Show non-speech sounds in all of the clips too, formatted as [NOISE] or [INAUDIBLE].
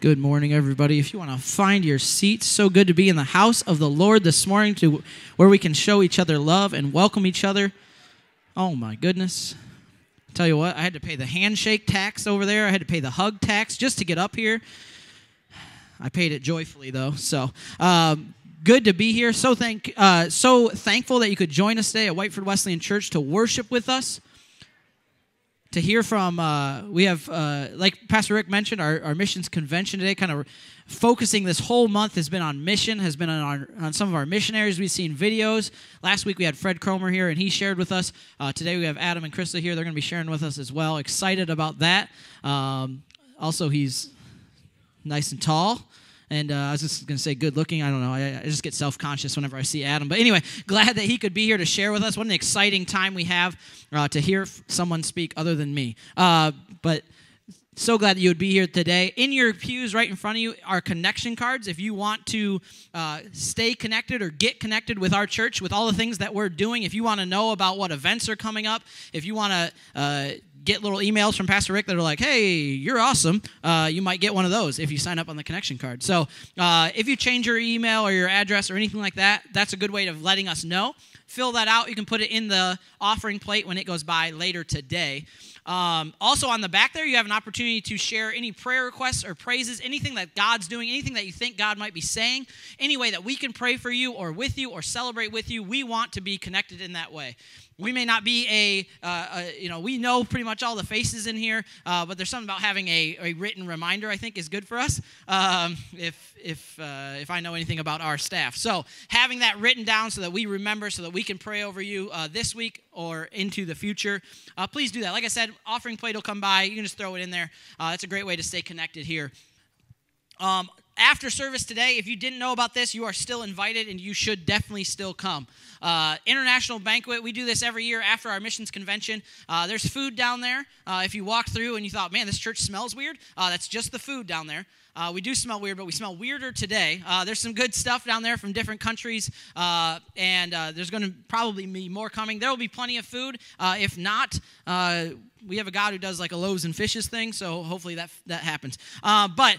Good morning, everybody. If you want to find your seats, so good to be in the house of the Lord this morning, to where we can show each other love and welcome each other. Oh my goodness! Tell you what, I had to pay the handshake tax over there. I had to pay the hug tax just to get up here. I paid it joyfully though. So um, good to be here. So thank, uh, so thankful that you could join us today at Whiteford Wesleyan Church to worship with us to hear from uh, we have uh, like pastor rick mentioned our, our missions convention today kind of focusing this whole month has been on mission has been on, our, on some of our missionaries. We've seen videos. Last week we had fred cromer here and he shared with us. Uh, today we have adam and krista here. They're going to be sharing with us as well. Excited about that. Um, also he's nice and tall and uh, I was just going to say good looking. I don't know. I, I just get self conscious whenever I see Adam. But anyway, glad that he could be here to share with us. What an exciting time we have uh, to hear someone speak other than me. Uh, but so glad that you would be here today. In your pews, right in front of you, are connection cards. If you want to uh, stay connected or get connected with our church, with all the things that we're doing, if you want to know about what events are coming up, if you want to uh, get little emails from Pastor Rick that are like, hey, you're awesome, uh, you might get one of those if you sign up on the connection card. So uh, if you change your email or your address or anything like that, that's a good way of letting us know. Fill that out. You can put it in the offering plate when it goes by later today. Um, also, on the back there, you have an opportunity to share any prayer requests or praises, anything that God's doing, anything that you think God might be saying, any way that we can pray for you or with you or celebrate with you. We want to be connected in that way. We may not be a, uh, a you know, we know pretty much all the faces in here, uh, but there's something about having a, a, written reminder I think is good for us. Um, if if uh, if I know anything about our staff, so having that written down so that we remember, so that we can pray over you uh, this week or into the future, uh, please do that. Like I said, offering plate will come by. You can just throw it in there. Uh, it's a great way to stay connected here. Um, after service today, if you didn't know about this, you are still invited and you should definitely still come. Uh, international banquet, we do this every year after our missions convention. Uh, there's food down there. Uh, if you walk through and you thought, man, this church smells weird, uh, that's just the food down there. Uh, we do smell weird, but we smell weirder today. Uh, there's some good stuff down there from different countries, and there's going to probably be more coming. There will be plenty of food. If not, we have a God who does like a loaves and fishes thing, so hopefully that that happens. but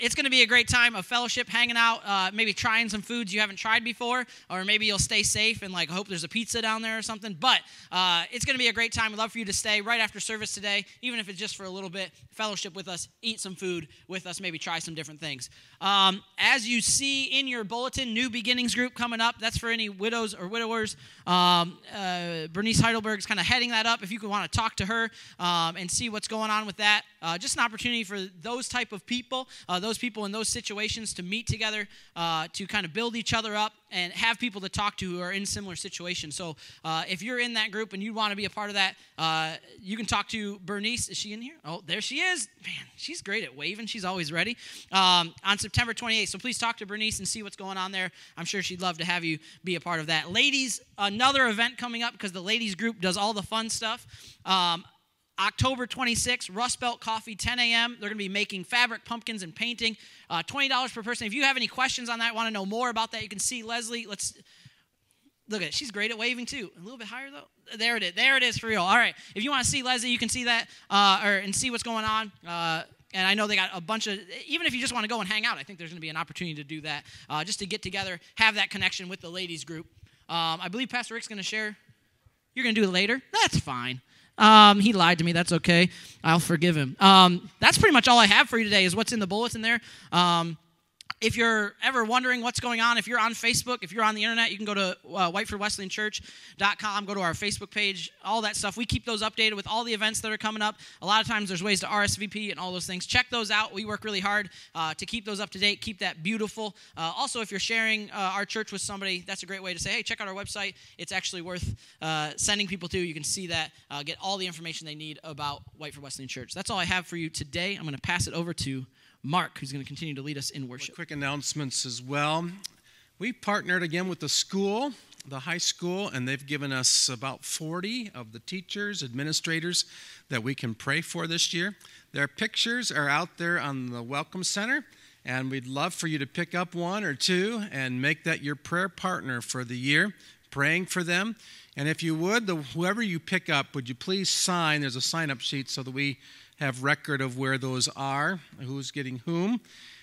it's going to be a great time of fellowship, hanging out, maybe trying some foods you haven't tried before, or maybe you'll stay safe and like hope there's a pizza down there or something. But it's going to be a great time. We'd love for you to stay right after service today, even if it's just for a little bit. Fellowship with us, eat some food with us, maybe try some different things. Um, as you see in your bulletin, New Beginnings Group coming up. That's for any widows or widowers. Um, uh, Bernice Heidelberg is kind of heading that up. If you could want to talk to her um, and see what's going on with that, uh, just an opportunity for those type of people, uh, those people in those situations, to meet together, uh, to kind of build each other up, and have people to talk to who are in similar situations. So uh, if you're in that group and you want to be a part of that, uh, you can talk to Bernice. Is she in here? Oh, there she is. Man, she's great at waving. She's always ready. Um, on September 28th. So please talk to Bernice and see what's going on there. I'm sure she'd love to have you be a part of that. Ladies, another event coming up because the ladies group does all the fun stuff. Um, October 26th, Rust Belt Coffee, 10 a.m. They're going to be making fabric pumpkins and painting. Uh, $20 per person. If you have any questions on that, want to know more about that, you can see Leslie. Let's look at it. She's great at waving too. A little bit higher though. There it is. There it is for real. All right. If you want to see Leslie, you can see that uh, or and see what's going on. Uh, and I know they got a bunch of, even if you just want to go and hang out, I think there's going to be an opportunity to do that, uh, just to get together, have that connection with the ladies group. Um, I believe Pastor Rick's going to share. You're going to do it later? That's fine. Um, he lied to me. That's okay. I'll forgive him. Um, that's pretty much all I have for you today is what's in the bulletin there. Um, if you're ever wondering what's going on, if you're on Facebook, if you're on the internet, you can go to uh, whitefordwesleyanchurch.com, go to our Facebook page, all that stuff. We keep those updated with all the events that are coming up. A lot of times there's ways to RSVP and all those things. Check those out. We work really hard uh, to keep those up to date, keep that beautiful. Uh, also, if you're sharing uh, our church with somebody, that's a great way to say, hey, check out our website. It's actually worth uh, sending people to. You can see that, uh, get all the information they need about Whiteford Wesleyan Church. That's all I have for you today. I'm going to pass it over to Mark, who's going to continue to lead us in worship. Quick announcements as well. We partnered again with the school, the high school, and they've given us about 40 of the teachers, administrators that we can pray for this year. Their pictures are out there on the Welcome Center, and we'd love for you to pick up one or two and make that your prayer partner for the year, praying for them. And if you would, the, whoever you pick up, would you please sign? There's a sign up sheet so that we have record of where those are, who's getting whom.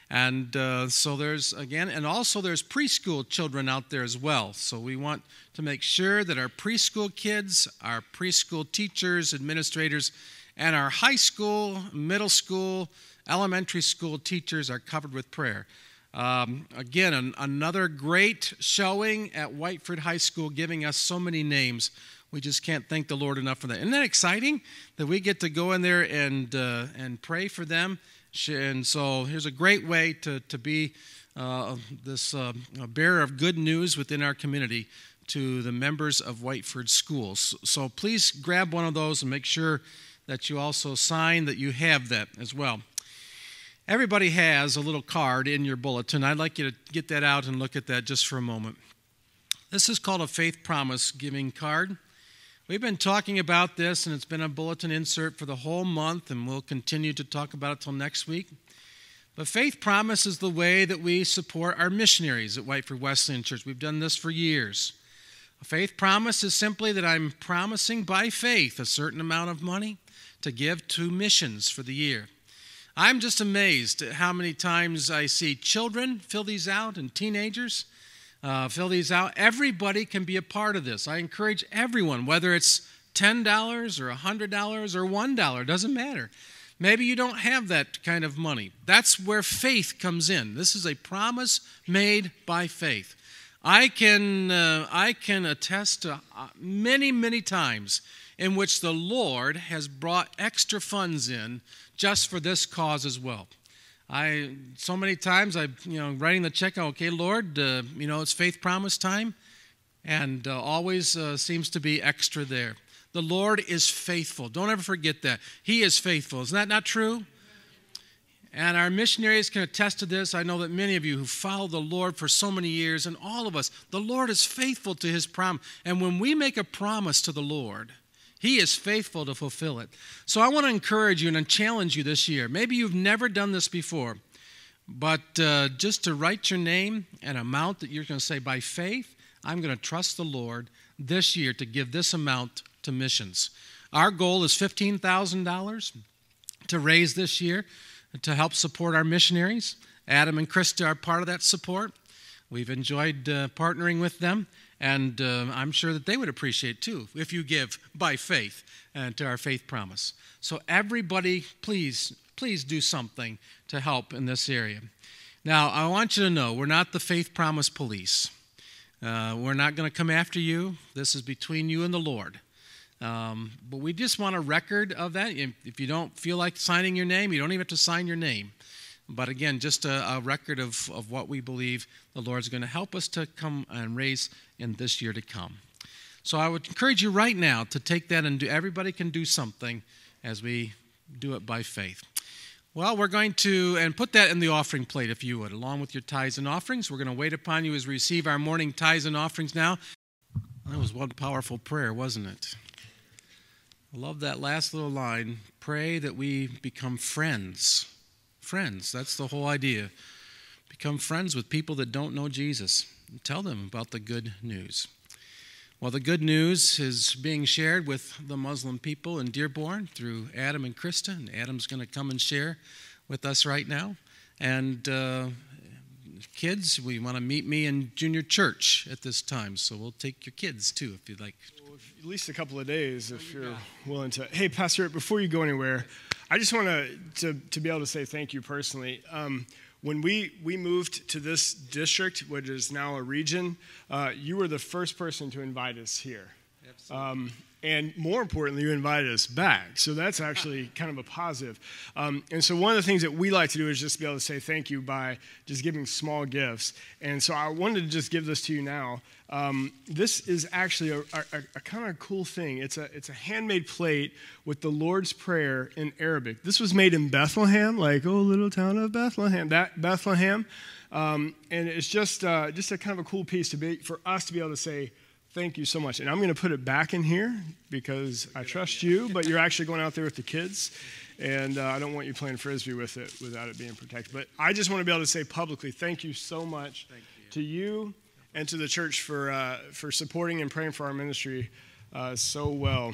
And uh, so there's, again, and also there's preschool children out there as well. So we want to make sure that our preschool kids, our preschool teachers, administrators, and our high school, middle school, elementary school teachers are covered with prayer. Um, again, an, another great showing at Whiteford High School, giving us so many names. We just can't thank the Lord enough for that. Isn't that exciting that we get to go in there and uh, and pray for them? And so here's a great way to to be uh, this uh, bearer of good news within our community to the members of Whiteford schools. So please grab one of those and make sure that you also sign that you have that as well. Everybody has a little card in your bulletin. I'd like you to get that out and look at that just for a moment. This is called a faith promise giving card. We've been talking about this, and it's been a bulletin insert for the whole month, and we'll continue to talk about it till next week. But faith promise is the way that we support our missionaries at Whiteford Wesleyan Church. We've done this for years. A faith promise is simply that I'm promising by faith a certain amount of money to give to missions for the year. I'm just amazed at how many times I see children fill these out and teenagers uh, fill these out. Everybody can be a part of this. I encourage everyone, whether it's $10 or $100 or $1, doesn't matter. Maybe you don't have that kind of money. That's where faith comes in. This is a promise made by faith. I can, uh, I can attest to uh, many, many times in which the Lord has brought extra funds in just for this cause as well. I so many times I you know writing the check. Okay, Lord, uh, you know it's faith promise time, and uh, always uh, seems to be extra there. The Lord is faithful. Don't ever forget that He is faithful. Isn't that not true? And our missionaries can attest to this. I know that many of you who followed the Lord for so many years, and all of us, the Lord is faithful to His promise. And when we make a promise to the Lord, he is faithful to fulfill it. So I want to encourage you and challenge you this year. Maybe you've never done this before, but uh, just to write your name and amount that you're going to say, by faith, I'm going to trust the Lord this year to give this amount to missions. Our goal is $15,000 to raise this year to help support our missionaries. Adam and Krista are part of that support. We've enjoyed uh, partnering with them. And uh, I'm sure that they would appreciate too if you give by faith uh, to our faith promise. So, everybody, please, please do something to help in this area. Now, I want you to know we're not the faith promise police. Uh, we're not going to come after you. This is between you and the Lord. Um, but we just want a record of that. If you don't feel like signing your name, you don't even have to sign your name. But again, just a, a record of, of what we believe the Lord's going to help us to come and raise in this year to come. So I would encourage you right now to take that and do, everybody can do something as we do it by faith. Well, we're going to, and put that in the offering plate if you would, along with your tithes and offerings. We're going to wait upon you as we receive our morning tithes and offerings now. That was one powerful prayer, wasn't it? I love that last little line pray that we become friends friends. That's the whole idea. Become friends with people that don't know Jesus. Tell them about the good news. Well, the good news is being shared with the Muslim people in Dearborn through Adam and Krista, and Adam's going to come and share with us right now. And uh, kids, we want to meet me in junior church at this time, so we'll take your kids too if you'd like. Well, at least a couple of days if you're willing to. Hey, Pastor, before you go anywhere, I just want to, to be able to say thank you personally. Um, when we, we moved to this district, which is now a region, uh, you were the first person to invite us here. Um, and more importantly, you invited us back. So that's actually [LAUGHS] kind of a positive. Um, and so one of the things that we like to do is just be able to say thank you by just giving small gifts. And so I wanted to just give this to you now. Um, this is actually a, a, a kind of cool thing. It's a, it's a handmade plate with the Lord's Prayer in Arabic. This was made in Bethlehem, like, oh, little town of Bethlehem, that Bethlehem. Um, and it's just, uh, just a kind of a cool piece to be, for us to be able to say, Thank you so much. And I'm going to put it back in here because I trust you, but you're actually going out there with the kids. And uh, I don't want you playing frisbee with it without it being protected. But I just want to be able to say publicly, thank you so much you. to you and to the church for, uh, for supporting and praying for our ministry uh, so well.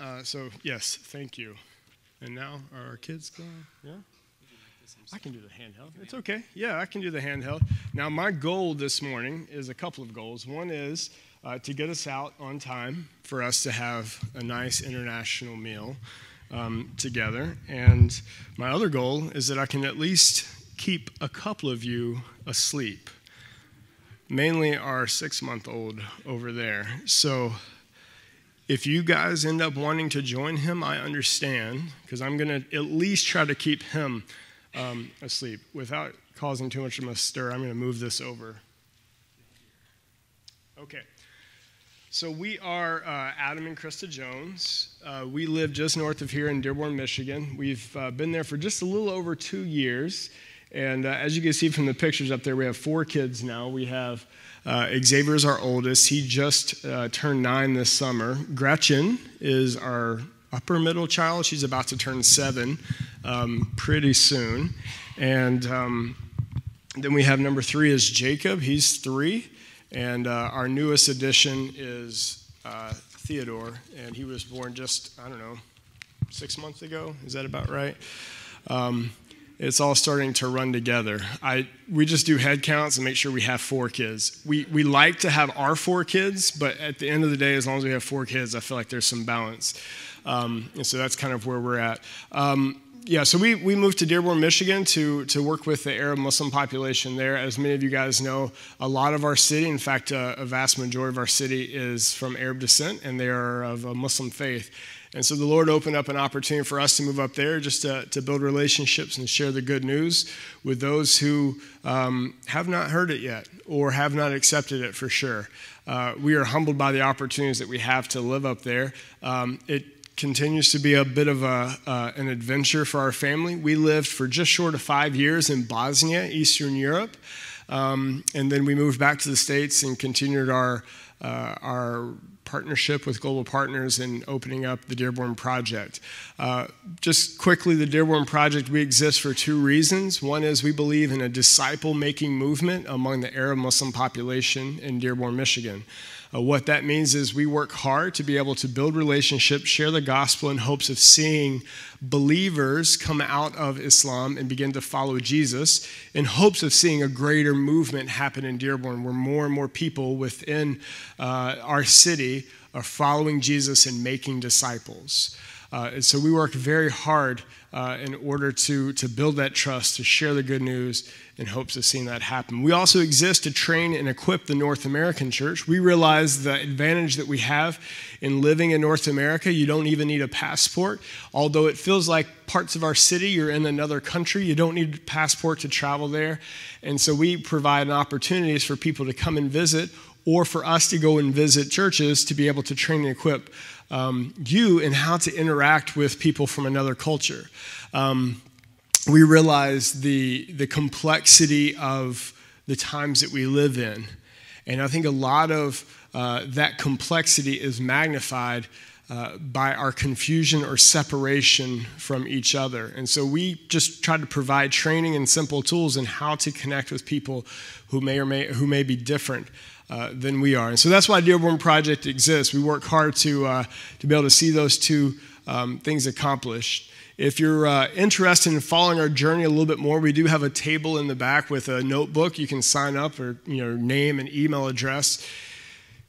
Uh, so, yes, thank you. And now, are our kids going? Yeah? I can do the handheld. It's okay. Yeah, I can do the handheld. Now, my goal this morning is a couple of goals. One is uh, to get us out on time for us to have a nice international meal um, together. And my other goal is that I can at least keep a couple of you asleep, mainly our six month old over there. So, if you guys end up wanting to join him, I understand, because I'm going to at least try to keep him um, asleep. Without causing too much of a stir, I'm going to move this over. Okay. So we are uh, Adam and Krista Jones. Uh, we live just north of here in Dearborn, Michigan. We've uh, been there for just a little over two years. And uh, as you can see from the pictures up there, we have four kids now. We have uh, is our oldest. He just uh, turned nine this summer. Gretchen is our upper middle child. She's about to turn seven um, pretty soon. And um, then we have number three is Jacob. He's three. And uh, our newest addition is uh, Theodore. And he was born just, I don't know, six months ago. Is that about right? Um, it's all starting to run together. I, we just do head counts and make sure we have four kids. We, we like to have our four kids, but at the end of the day, as long as we have four kids, I feel like there's some balance. Um, and so that's kind of where we're at. Um, yeah, so we, we moved to Dearborn, Michigan to, to work with the Arab Muslim population there. As many of you guys know, a lot of our city, in fact, uh, a vast majority of our city is from Arab descent, and they are of a Muslim faith. And so the Lord opened up an opportunity for us to move up there just to, to build relationships and share the good news with those who um, have not heard it yet or have not accepted it for sure. Uh, we are humbled by the opportunities that we have to live up there. Um, it continues to be a bit of a, uh, an adventure for our family. We lived for just short of five years in Bosnia, Eastern Europe. Um, and then we moved back to the States and continued our, uh, our partnership with Global Partners in opening up the Dearborn Project. Uh, just quickly, the Dearborn Project, we exist for two reasons. One is we believe in a disciple making movement among the Arab Muslim population in Dearborn, Michigan. Uh, what that means is we work hard to be able to build relationships, share the gospel in hopes of seeing believers come out of Islam and begin to follow Jesus, in hopes of seeing a greater movement happen in Dearborn where more and more people within uh, our city are following Jesus and making disciples. Uh, so we work very hard uh, in order to, to build that trust, to share the good news in hopes of seeing that happen. We also exist to train and equip the North American church. We realize the advantage that we have in living in North America. You don't even need a passport. Although it feels like parts of our city, you're in another country, you don't need a passport to travel there. And so we provide opportunities for people to come and visit or for us to go and visit churches to be able to train and equip um, you in how to interact with people from another culture. Um, we realize the, the complexity of the times that we live in. And I think a lot of uh, that complexity is magnified uh, by our confusion or separation from each other. And so we just try to provide training and simple tools in how to connect with people who may or may, who may be different. Uh, than we are. And so that's why Dearborn Project exists. We work hard to, uh, to be able to see those two um, things accomplished. If you're uh, interested in following our journey a little bit more, we do have a table in the back with a notebook. You can sign up or you know name and email address.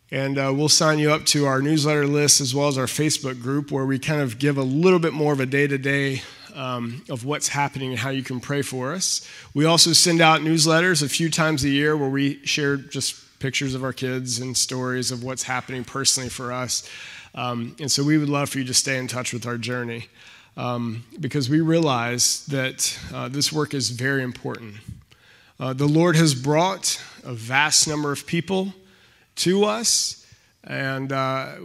And uh, we'll sign you up to our newsletter list as well as our Facebook group, where we kind of give a little bit more of a day to day of what's happening and how you can pray for us. We also send out newsletters a few times a year where we share just pictures of our kids and stories of what's happening personally for us. Um, and so we would love for you to stay in touch with our journey um, because we realize that uh, this work is very important. Uh, the Lord has brought a vast number of people to us, and uh,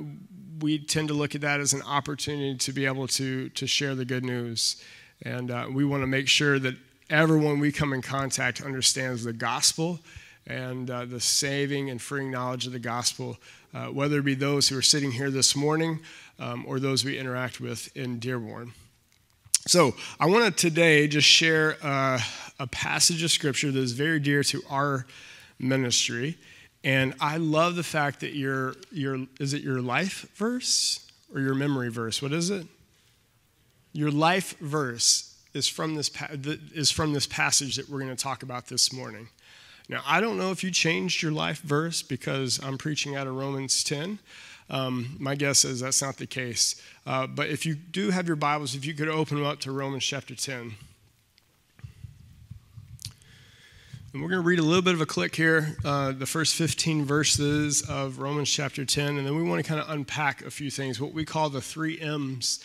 we tend to look at that as an opportunity to be able to, to share the good news. And uh, we want to make sure that everyone we come in contact understands the gospel and uh, the saving and freeing knowledge of the gospel, uh, whether it be those who are sitting here this morning um, or those we interact with in Dearborn. So, I want to today just share uh, a passage of scripture that is very dear to our ministry. And I love the fact that your, your is it your life verse or your memory verse? What is it? your life verse is from this, is from this passage that we're going to talk about this morning. Now, I don't know if you changed your life verse because I'm preaching out of Romans 10. Um, my guess is that's not the case. Uh, but if you do have your Bibles, if you could open them up to Romans chapter 10. And we're going to read a little bit of a click here, uh, the first 15 verses of Romans chapter 10, and then we want to kind of unpack a few things, what we call the three M's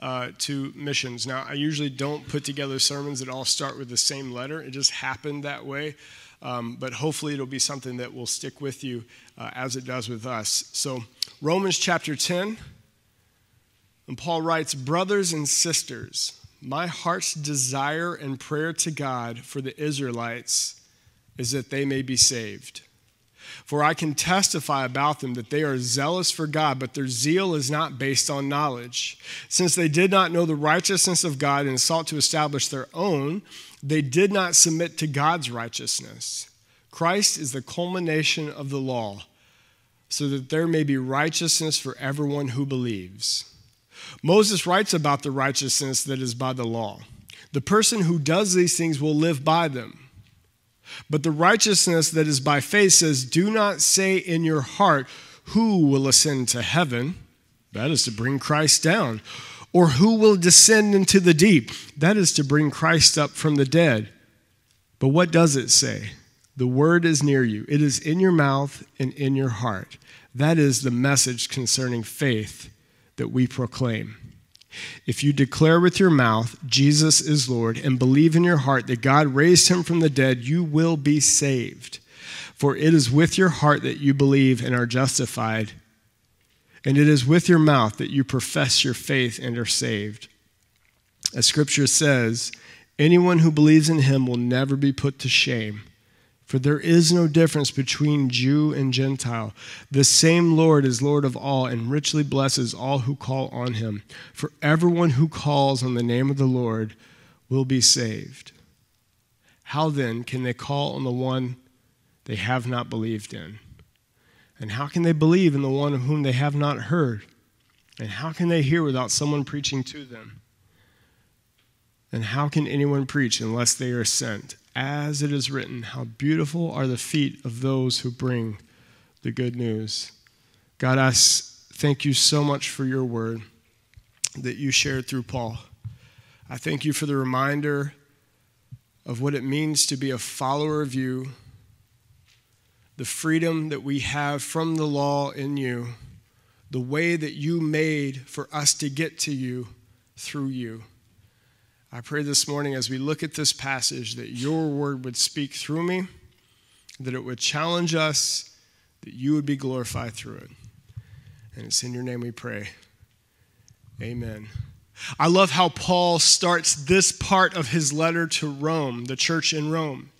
uh, to missions. Now, I usually don't put together sermons that all start with the same letter, it just happened that way. Um, but hopefully, it'll be something that will stick with you uh, as it does with us. So, Romans chapter 10, and Paul writes, Brothers and sisters, my heart's desire and prayer to God for the Israelites is that they may be saved. For I can testify about them that they are zealous for God, but their zeal is not based on knowledge. Since they did not know the righteousness of God and sought to establish their own, they did not submit to God's righteousness. Christ is the culmination of the law, so that there may be righteousness for everyone who believes. Moses writes about the righteousness that is by the law. The person who does these things will live by them. But the righteousness that is by faith says, Do not say in your heart, Who will ascend to heaven? That is to bring Christ down. Or who will descend into the deep? That is to bring Christ up from the dead. But what does it say? The word is near you, it is in your mouth and in your heart. That is the message concerning faith that we proclaim. If you declare with your mouth Jesus is Lord and believe in your heart that God raised him from the dead, you will be saved. For it is with your heart that you believe and are justified, and it is with your mouth that you profess your faith and are saved. As scripture says, anyone who believes in him will never be put to shame. For there is no difference between Jew and Gentile. The same Lord is Lord of all and richly blesses all who call on him. For everyone who calls on the name of the Lord will be saved. How then can they call on the one they have not believed in? And how can they believe in the one of whom they have not heard? And how can they hear without someone preaching to them? And how can anyone preach unless they are sent? as it is written, How beautiful are the feet of those who bring the good news. God, I thank you so much for your word that you shared through Paul. I thank you for the reminder of what it means to be a follower of you, the freedom that we have from the law in you, the way that you made for us to get to you through you. I pray this morning as we look at this passage that your word would speak through me, that it would challenge us, that you would be glorified through it. And it's in your name we pray. Amen. I love how Paul starts this part of his letter to Rome, the church in Rome.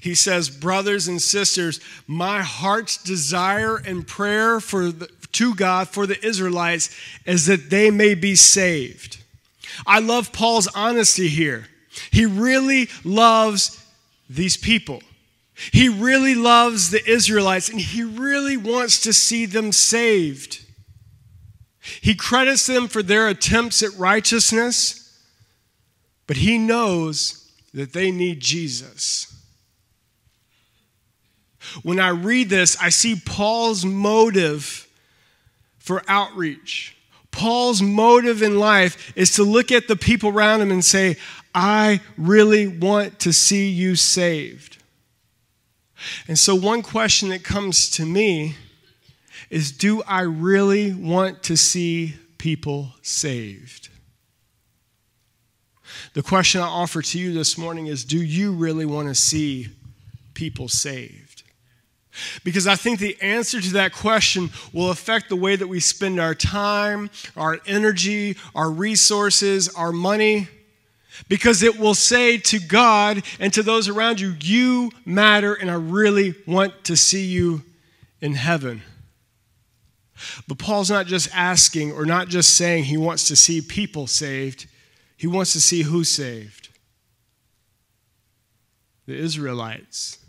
He says, Brothers and sisters, my heart's desire and prayer for the, to God for the Israelites is that they may be saved. I love Paul's honesty here. He really loves these people. He really loves the Israelites and he really wants to see them saved. He credits them for their attempts at righteousness, but he knows that they need Jesus. When I read this, I see Paul's motive for outreach. Paul's motive in life is to look at the people around him and say, I really want to see you saved. And so, one question that comes to me is Do I really want to see people saved? The question I offer to you this morning is Do you really want to see people saved? Because I think the answer to that question will affect the way that we spend our time, our energy, our resources, our money. Because it will say to God and to those around you, You matter, and I really want to see you in heaven. But Paul's not just asking or not just saying he wants to see people saved, he wants to see who saved. The Israelites.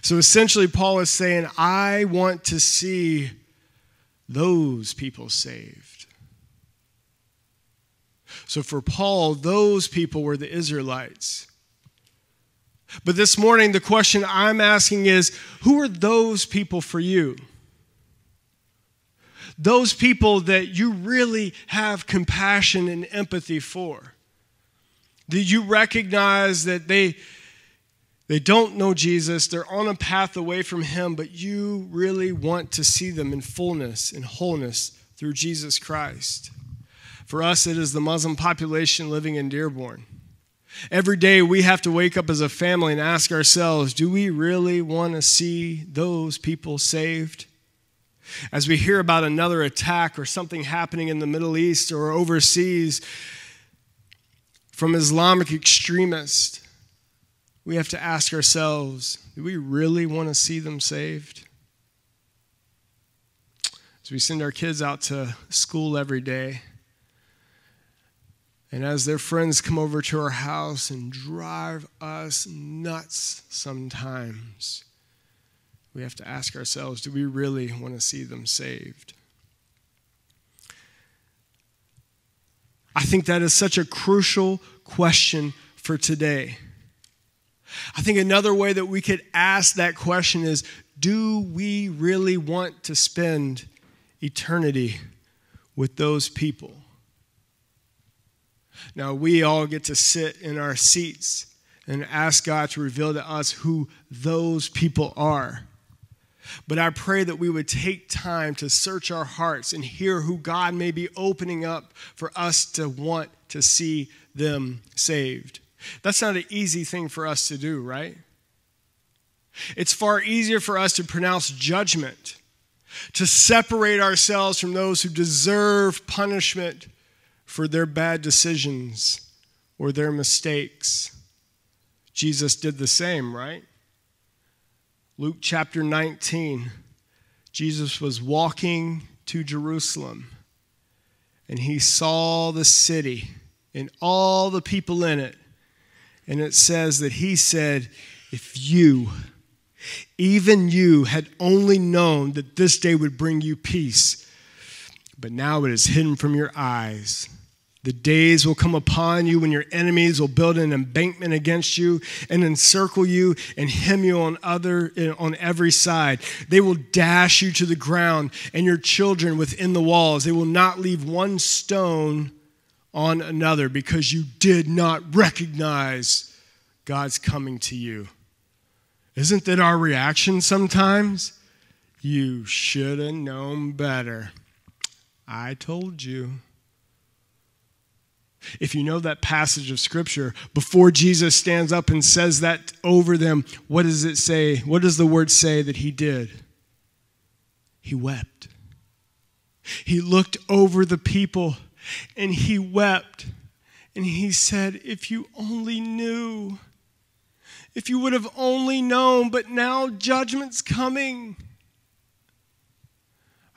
So essentially, Paul is saying, I want to see those people saved. So for Paul, those people were the Israelites. But this morning, the question I'm asking is who are those people for you? Those people that you really have compassion and empathy for. Do you recognize that they, they don't know Jesus, they're on a path away from Him, but you really want to see them in fullness and wholeness through Jesus Christ? For us, it is the Muslim population living in Dearborn. Every day we have to wake up as a family and ask ourselves do we really want to see those people saved? As we hear about another attack or something happening in the Middle East or overseas from Islamic extremists, we have to ask ourselves do we really want to see them saved? As we send our kids out to school every day, and as their friends come over to our house and drive us nuts sometimes, we have to ask ourselves do we really want to see them saved? I think that is such a crucial question for today. I think another way that we could ask that question is do we really want to spend eternity with those people? Now, we all get to sit in our seats and ask God to reveal to us who those people are. But I pray that we would take time to search our hearts and hear who God may be opening up for us to want to see them saved. That's not an easy thing for us to do, right? It's far easier for us to pronounce judgment, to separate ourselves from those who deserve punishment for their bad decisions or their mistakes. Jesus did the same, right? Luke chapter 19, Jesus was walking to Jerusalem and he saw the city and all the people in it. And it says that he said, If you, even you, had only known that this day would bring you peace, but now it is hidden from your eyes. The days will come upon you when your enemies will build an embankment against you and encircle you and hem you on other on every side. They will dash you to the ground and your children within the walls. They will not leave one stone on another because you did not recognize God's coming to you. Isn't that our reaction sometimes? You should have known better. I told you. If you know that passage of Scripture, before Jesus stands up and says that over them, what does it say? What does the word say that he did? He wept. He looked over the people and he wept. And he said, If you only knew, if you would have only known, but now judgment's coming.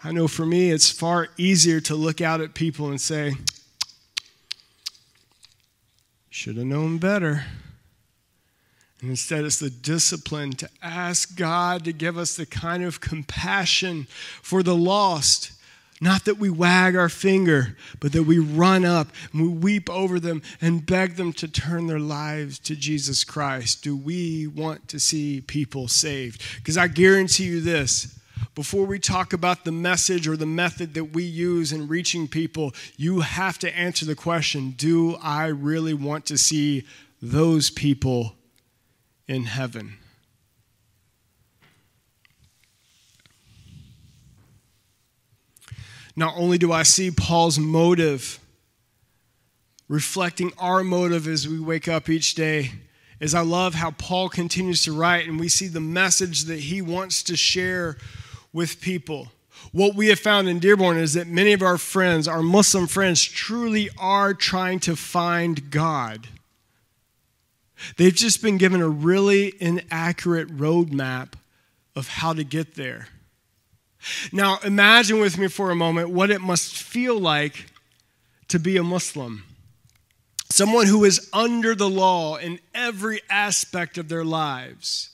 I know for me, it's far easier to look out at people and say, should have known better. And instead, it's the discipline to ask God to give us the kind of compassion for the lost. Not that we wag our finger, but that we run up and we weep over them and beg them to turn their lives to Jesus Christ. Do we want to see people saved? Because I guarantee you this before we talk about the message or the method that we use in reaching people, you have to answer the question Do I really want to see those people in heaven? Not only do I see Paul's motive reflecting our motive as we wake up each day, is I love how Paul continues to write and we see the message that he wants to share with people. What we have found in Dearborn is that many of our friends, our Muslim friends, truly are trying to find God. They've just been given a really inaccurate roadmap of how to get there. Now, imagine with me for a moment what it must feel like to be a Muslim. Someone who is under the law in every aspect of their lives.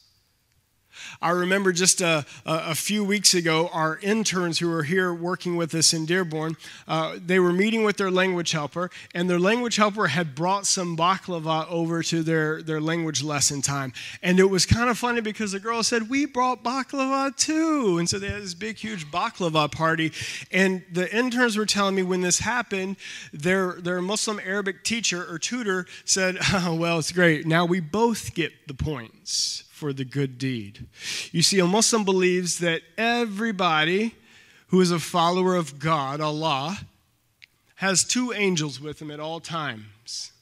I remember just a, a, few weeks ago, our interns who were here working with us in Dearborn, uh, they were meeting with their language helper, and their language helper had brought some baklava over to their, their language lesson time. And it was kind of funny because the girl said, We brought baklava too. And so they had this big, huge baklava party. And the interns were telling me when this happened, their, their Muslim Arabic teacher or tutor said, oh, [LAUGHS] Well, it's great. Now we both get the points for the good deed. You see, a Muslim believes that everybody who is a follower of God, Allah, has two angels with him at all times.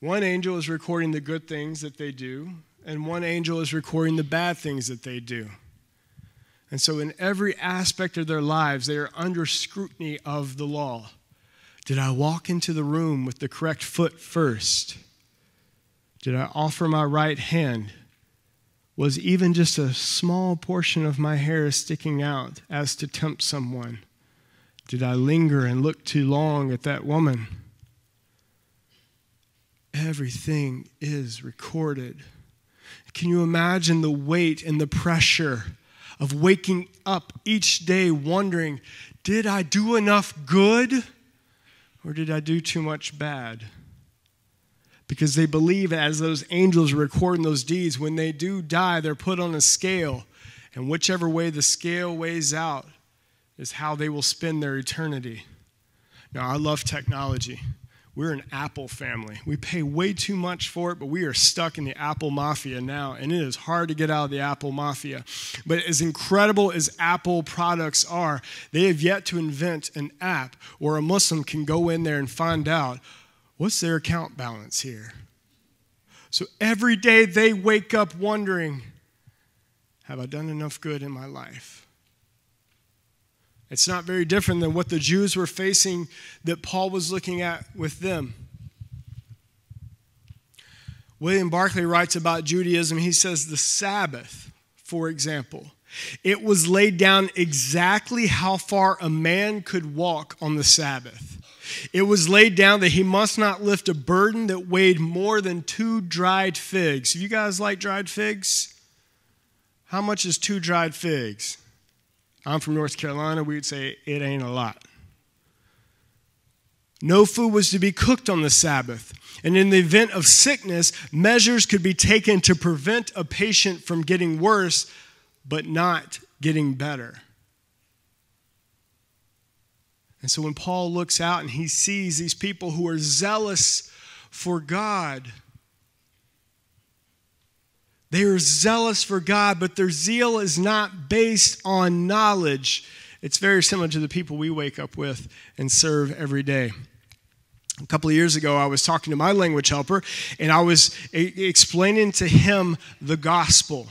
One angel is recording the good things that they do, and one angel is recording the bad things that they do. And so, in every aspect of their lives, they are under scrutiny of the law. Did I walk into the room with the correct foot first? Did I offer my right hand? Was even just a small portion of my hair sticking out as to tempt someone? Did I linger and look too long at that woman? Everything is recorded. Can you imagine the weight and the pressure of waking up each day wondering, did I do enough good or did I do too much bad? Because they believe as those angels are recording those deeds, when they do die, they're put on a scale. And whichever way the scale weighs out is how they will spend their eternity. Now, I love technology. We're an Apple family. We pay way too much for it, but we are stuck in the Apple mafia now, and it is hard to get out of the Apple mafia. But as incredible as Apple products are, they have yet to invent an app where a Muslim can go in there and find out what's their account balance here? So every day they wake up wondering, have I done enough good in my life? It's not very different than what the Jews were facing that Paul was looking at with them. William Barclay writes about Judaism. He says the Sabbath, for example, it was laid down exactly how far a man could walk on the Sabbath. It was laid down that he must not lift a burden that weighed more than two dried figs. You guys like dried figs? How much is two dried figs? I'm from North Carolina. We'd say it ain't a lot. No food was to be cooked on the Sabbath. And in the event of sickness, measures could be taken to prevent a patient from getting worse, but not getting better. And so when Paul looks out and he sees these people who are zealous for God, they are zealous for God, but their zeal is not based on knowledge. It's very similar to the people we wake up with and serve every day. A couple of years ago, I was talking to my language helper, and I was explaining to him the gospel,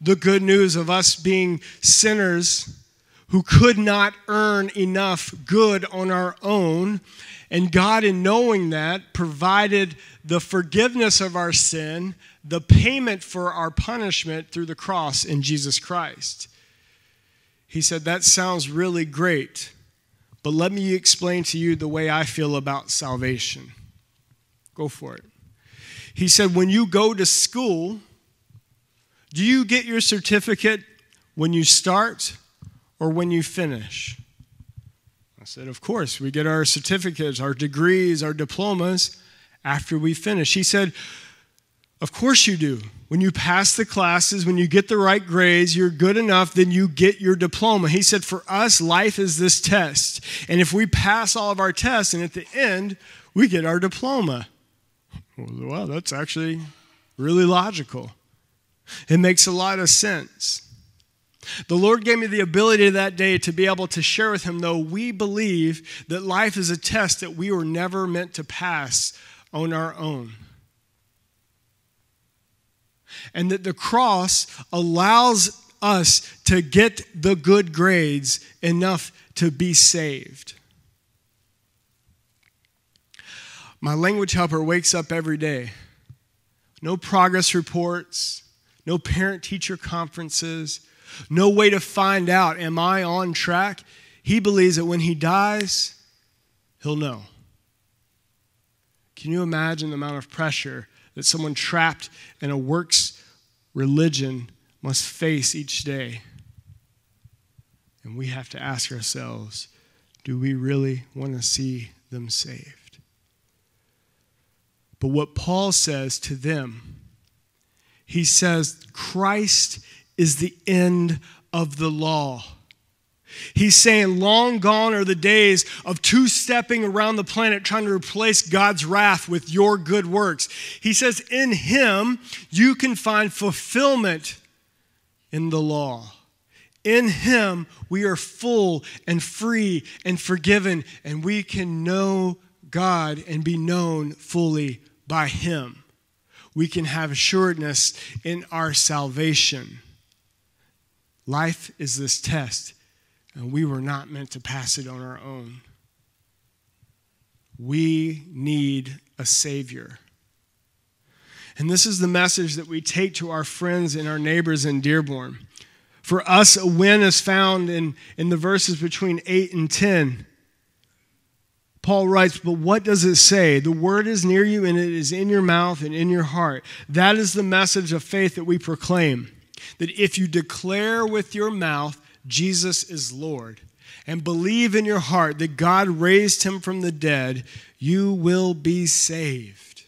the good news of us being sinners who could not earn enough good on our own. And God, in knowing that, provided the forgiveness of our sin, the payment for our punishment through the cross in Jesus Christ. He said, That sounds really great, but let me explain to you the way I feel about salvation. Go for it. He said, When you go to school, do you get your certificate when you start or when you finish? I said, Of course, we get our certificates, our degrees, our diplomas after we finish. He said, Of course you do. When you pass the classes, when you get the right grades, you're good enough, then you get your diploma. He said, For us, life is this test. And if we pass all of our tests and at the end, we get our diploma. Well, that's actually really logical. It makes a lot of sense. The Lord gave me the ability that day to be able to share with him, though we believe that life is a test that we were never meant to pass on our own. And that the cross allows us to get the good grades enough to be saved. My language helper wakes up every day. No progress reports, no parent teacher conferences no way to find out, am I on track? He believes that when he dies, he'll know. Can you imagine the amount of pressure that someone trapped in a works religion must face each day. And we have to ask ourselves do we really want to see them saved? But what Paul says to them, he says, Christ is the end of the law. He's saying, Long gone are the days of two stepping around the planet trying to replace God's wrath with your good works. He says, In Him, you can find fulfillment in the law. In Him, we are full and free and forgiven, and we can know God and be known fully by Him. We can have assuredness in our salvation. Life is this test and we were not meant to pass it on our own. We need a Savior. And this is the message that we take to our friends and our neighbors in Dearborn. For us, a win is found in, in the verses between 8 and 10. Paul writes, But what does it say? The word is near you and it is in your mouth and in your heart. That is the message of faith that we proclaim. That if you declare with your mouth Jesus is Lord, and believe in your heart that God raised him from the dead, you will be saved.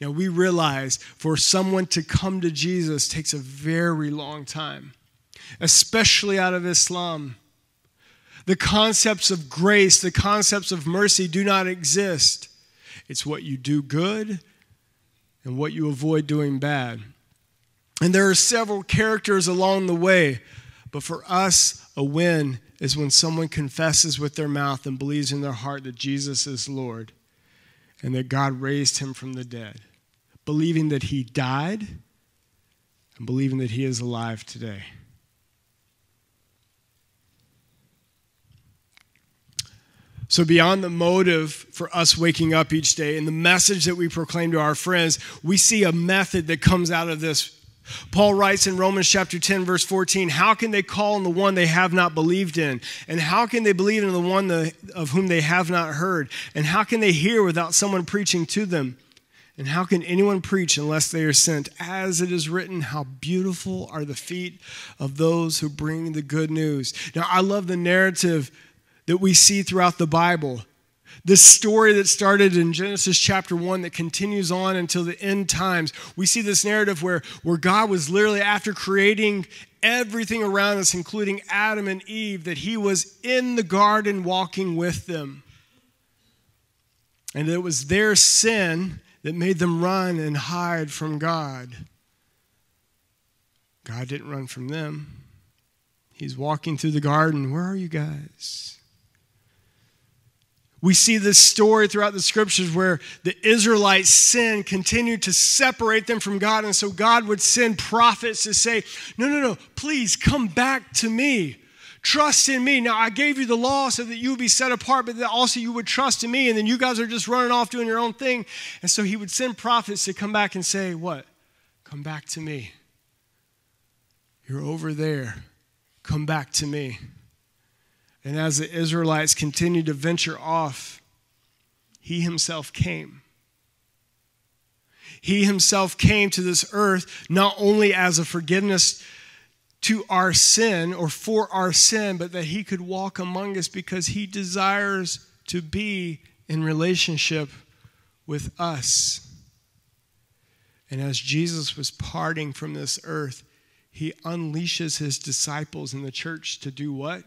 Now, we realize for someone to come to Jesus takes a very long time, especially out of Islam. The concepts of grace, the concepts of mercy do not exist. It's what you do good and what you avoid doing bad. And there are several characters along the way but for us, a win is when someone confesses with their mouth and believes in their heart that Jesus is Lord and that God raised him from the dead, believing that he died and believing that he is alive today. So, beyond the motive for us waking up each day and the message that we proclaim to our friends, we see a method that comes out of this Paul writes in Romans chapter 10, verse 14, How can they call on the one they have not believed in? And how can they believe in the one the, of whom they have not heard? And how can they hear without someone preaching to them? And how can anyone preach unless they are sent? As it is written, How beautiful are the feet of those who bring the good news. Now, I love the narrative that we see throughout the Bible this story that started in Genesis chapter 1 that continues on until the end times, we see this narrative where, where God was literally, after creating everything around us, including Adam and Eve, that He was in the garden walking with them. And it was their sin that made them run and hide from God. God didn't run from them. He's walking through the garden. Where are you guys? We see this story throughout the scriptures where the Israelites' sin continued to separate them from God. And so God would send prophets to say, No, no, no, please come back to me. Trust in me. Now, I gave you the law so that you would be set apart, but that also you would trust in me. And then you guys are just running off doing your own thing. And so he would send prophets to come back and say, What? Come back to me. You're over there. Come back to me. And as the Israelites continued to venture off, he himself came. He himself came to this earth not only as a forgiveness to our sin or for our sin, but that he could walk among us because he desires to be in relationship with us. And as Jesus was parting from this earth, he unleashes his disciples in the church to do what?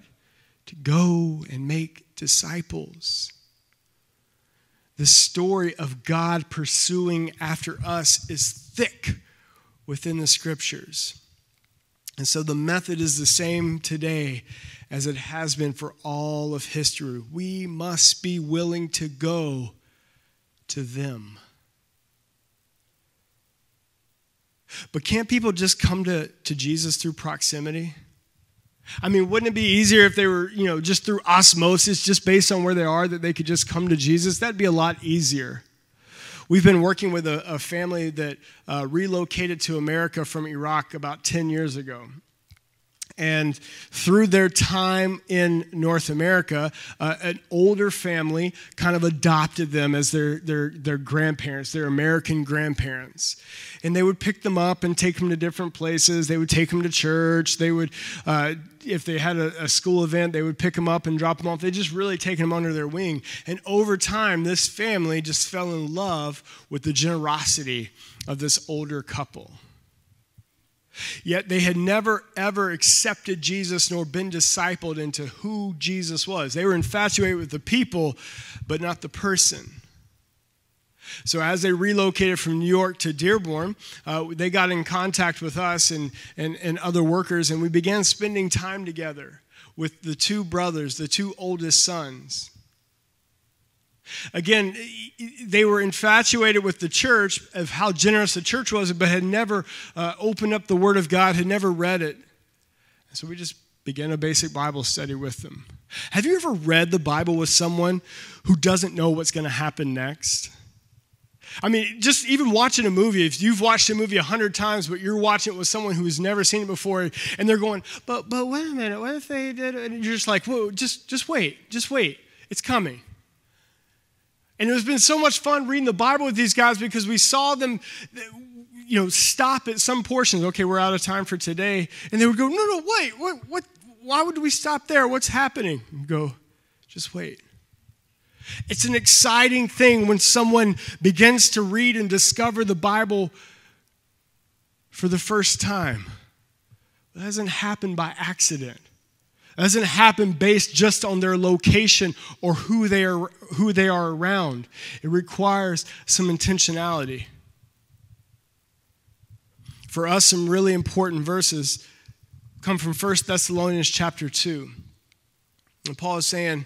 To go and make disciples. The story of God pursuing after us is thick within the scriptures. And so the method is the same today as it has been for all of history. We must be willing to go to them. But can't people just come to, to Jesus through proximity? I mean, wouldn't it be easier if they were, you know, just through osmosis, just based on where they are, that they could just come to Jesus? That'd be a lot easier. We've been working with a, a family that uh, relocated to America from Iraq about 10 years ago. And through their time in North America, uh, an older family kind of adopted them as their, their, their grandparents, their American grandparents. And they would pick them up and take them to different places. They would take them to church. They would, uh, if they had a, a, school event, they would pick them up and drop them off. They just really taken them under their wing. And over time, this family just fell in love with the generosity of this older couple. Yet they had never, ever accepted Jesus nor been discipled into who Jesus was. They were infatuated with the people, but not the person. So, as they relocated from New York to Dearborn, uh, they got in contact with us and, and, and other workers, and we began spending time together with the two brothers, the two oldest sons. Again, they were infatuated with the church, of how generous the church was, but had never uh, opened up the Word of God, had never read it. And so we just began a basic Bible study with them. Have you ever read the Bible with someone who doesn't know what's going to happen next? I mean, just even watching a movie, if you've watched a movie a hundred times, but you're watching it with someone who's never seen it before, and they're going, but but wait a minute, what if they did it? And you're just like, whoa, just just wait, just wait. It's coming. And it has been so much fun reading the Bible with these guys because we saw them, you know, stop at some portions. Okay, we're out of time for today. And they would go, no, no, wait, what, what, why would we stop there? What's happening? And go, just wait. It's an exciting thing when someone begins to read and discover the Bible for the first time. It doesn't happen by accident. Doesn't happen based just on their location or who they are, who they are around. It requires some intentionality. For us, some really important verses come from 1 Thessalonians chapter 2. And Paul is saying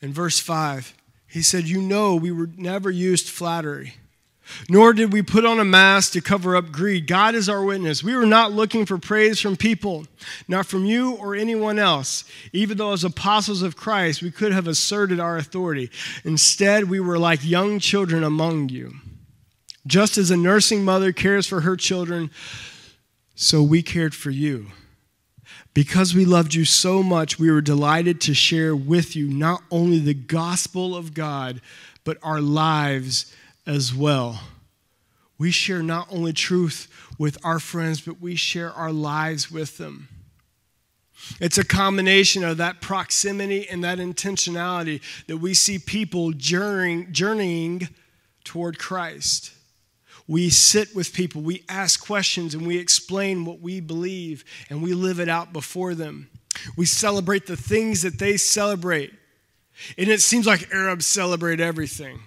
in verse 5, he said, You know, we were never used flattery nor did we put on a mask to cover up greed. God is our witness. We were not looking for praise from people, not from you or anyone else. Even though, as apostles of Christ, we could have asserted our authority. Instead, we were like young children among you. Just as a nursing mother cares for her children, so we cared for you. Because we loved you so much, we were delighted to share with you not only the gospel of God, but our lives as well. We share not only truth with our friends, but we share our lives with them. It's a combination of that proximity and that intentionality that we see people journeying, journeying toward Christ. We sit with people, we ask questions, and we explain what we believe, and we live it out before them. We celebrate the things that they celebrate. And it seems like Arabs celebrate everything.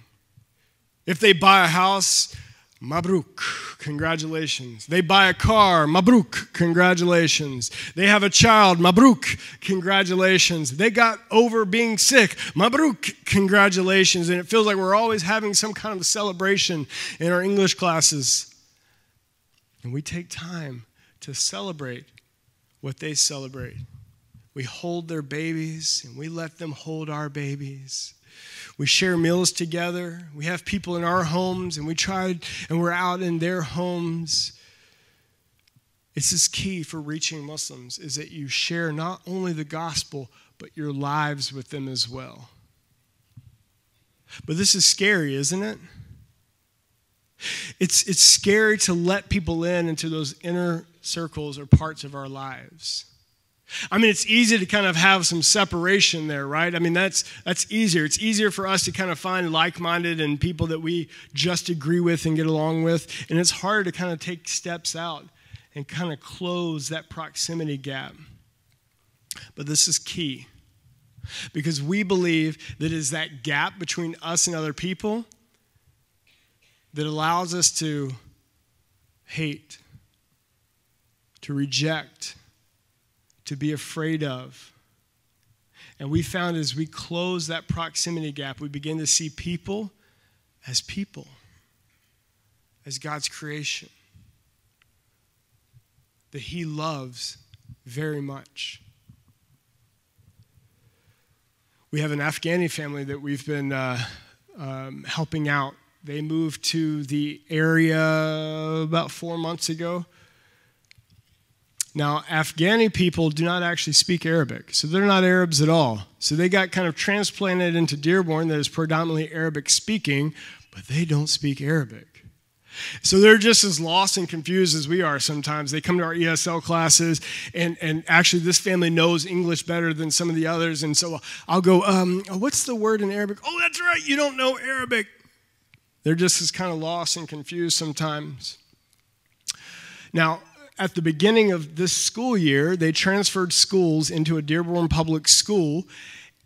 If they buy a house, Mabruk, congratulations. They buy a car, Mabruk, congratulations. They have a child, Mabruk, congratulations. They got over being sick, Mabruk, congratulations. And it feels like we're always having some kind of celebration in our English classes. And we take time to celebrate what they celebrate. We hold their babies and we let them hold our babies. We share meals together. We have people in our homes and we try and we're out in their homes. It's this key for reaching Muslims is that you share not only the gospel but your lives with them as well. But this is scary, isn't it? It's, it's scary to let people in into those inner circles or parts of our lives. I mean, it's easy to kind of have some separation there, right? I mean, that's, that's easier. It's easier for us to kind of find like minded and people that we just agree with and get along with. And it's harder to kind of take steps out and kind of close that proximity gap. But this is key because we believe that it is that gap between us and other people that allows us to hate, to reject, to be afraid of. And we found as we close that proximity gap, we begin to see people as people, as God's creation that He loves very much. We have an Afghani family that we've been uh, um, helping out. They moved to the area about four months ago Now, Afghani people do not actually speak Arabic, so they're not Arabs at all. So they got kind of transplanted into Dearborn that is predominantly Arabic speaking, but they don't speak Arabic. So they're just as lost and confused as we are sometimes. They come to our ESL classes, and, and actually, this family knows English better than some of the others. And so I'll go, um, What's the word in Arabic? Oh, that's right, you don't know Arabic. They're just as kind of lost and confused sometimes. Now, at the beginning of this school year, they transferred schools into a Dearborn public school,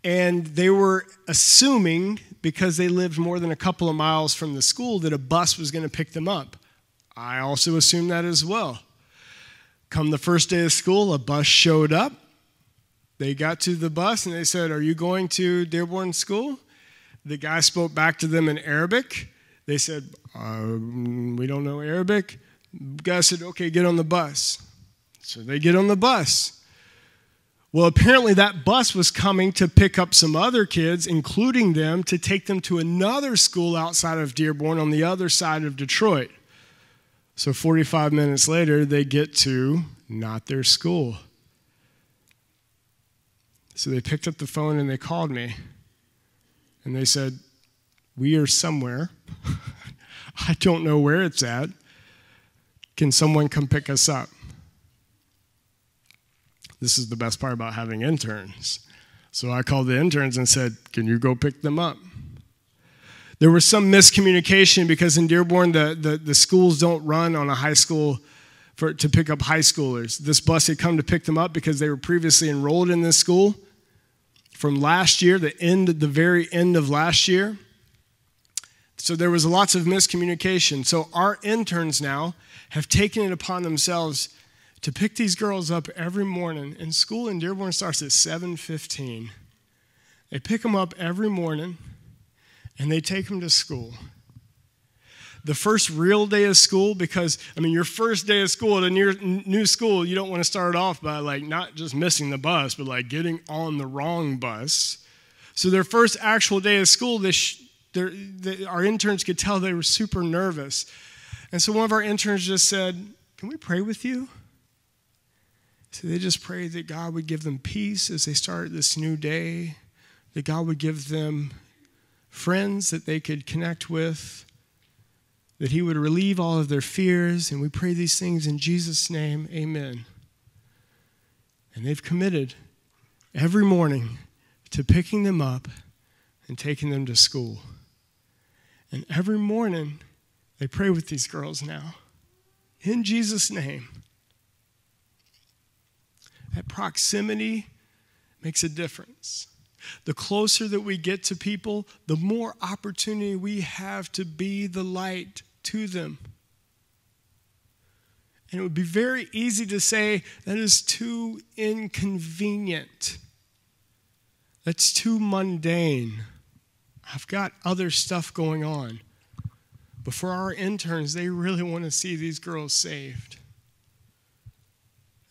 and they were assuming, because they lived more than a couple of miles from the school, that a bus was going to pick them up. I also assumed that as well. Come the first day of school, a bus showed up. They got to the bus and they said, Are you going to Dearborn School? The guy spoke back to them in Arabic. They said, um, We don't know Arabic. Guy said, Okay, get on the bus. So they get on the bus. Well, apparently that bus was coming to pick up some other kids, including them, to take them to another school outside of Dearborn on the other side of Detroit. So 45 minutes later, they get to not their school. So they picked up the phone and they called me. And they said, We are somewhere. [LAUGHS] I don't know where it's at. Can someone come pick us up? This is the best part about having interns. So I called the interns and said, Can you go pick them up? There was some miscommunication because in Dearborn, the, the, the schools don't run on a high school for, to pick up high schoolers. This bus had come to pick them up because they were previously enrolled in this school from last year, the end, the very end of last year. So there was lots of miscommunication. So our interns now have taken it upon themselves to pick these girls up every morning. And school in Dearborn starts at 7:15. They pick them up every morning and they take them to school. The first real day of school, because I mean, your first day of school at a new, new school, you don't want to start off by like not just missing the bus, but like getting on the wrong bus. So their first actual day of school, they, they, our interns could tell they were super nervous. And so one of our interns just said, Can we pray with you? So they just prayed that God would give them peace as they start this new day, that God would give them friends that they could connect with, that He would relieve all of their fears. And we pray these things in Jesus' name. Amen. And they've committed every morning to picking them up and taking them to school. And every morning, they pray with these girls now. In Jesus' name. That proximity makes a difference. The closer that we get to people, the more opportunity we have to be the light to them. And it would be very easy to say that is too inconvenient. That's too mundane. I've got other stuff going on. But for our interns, they really want to see these girls saved.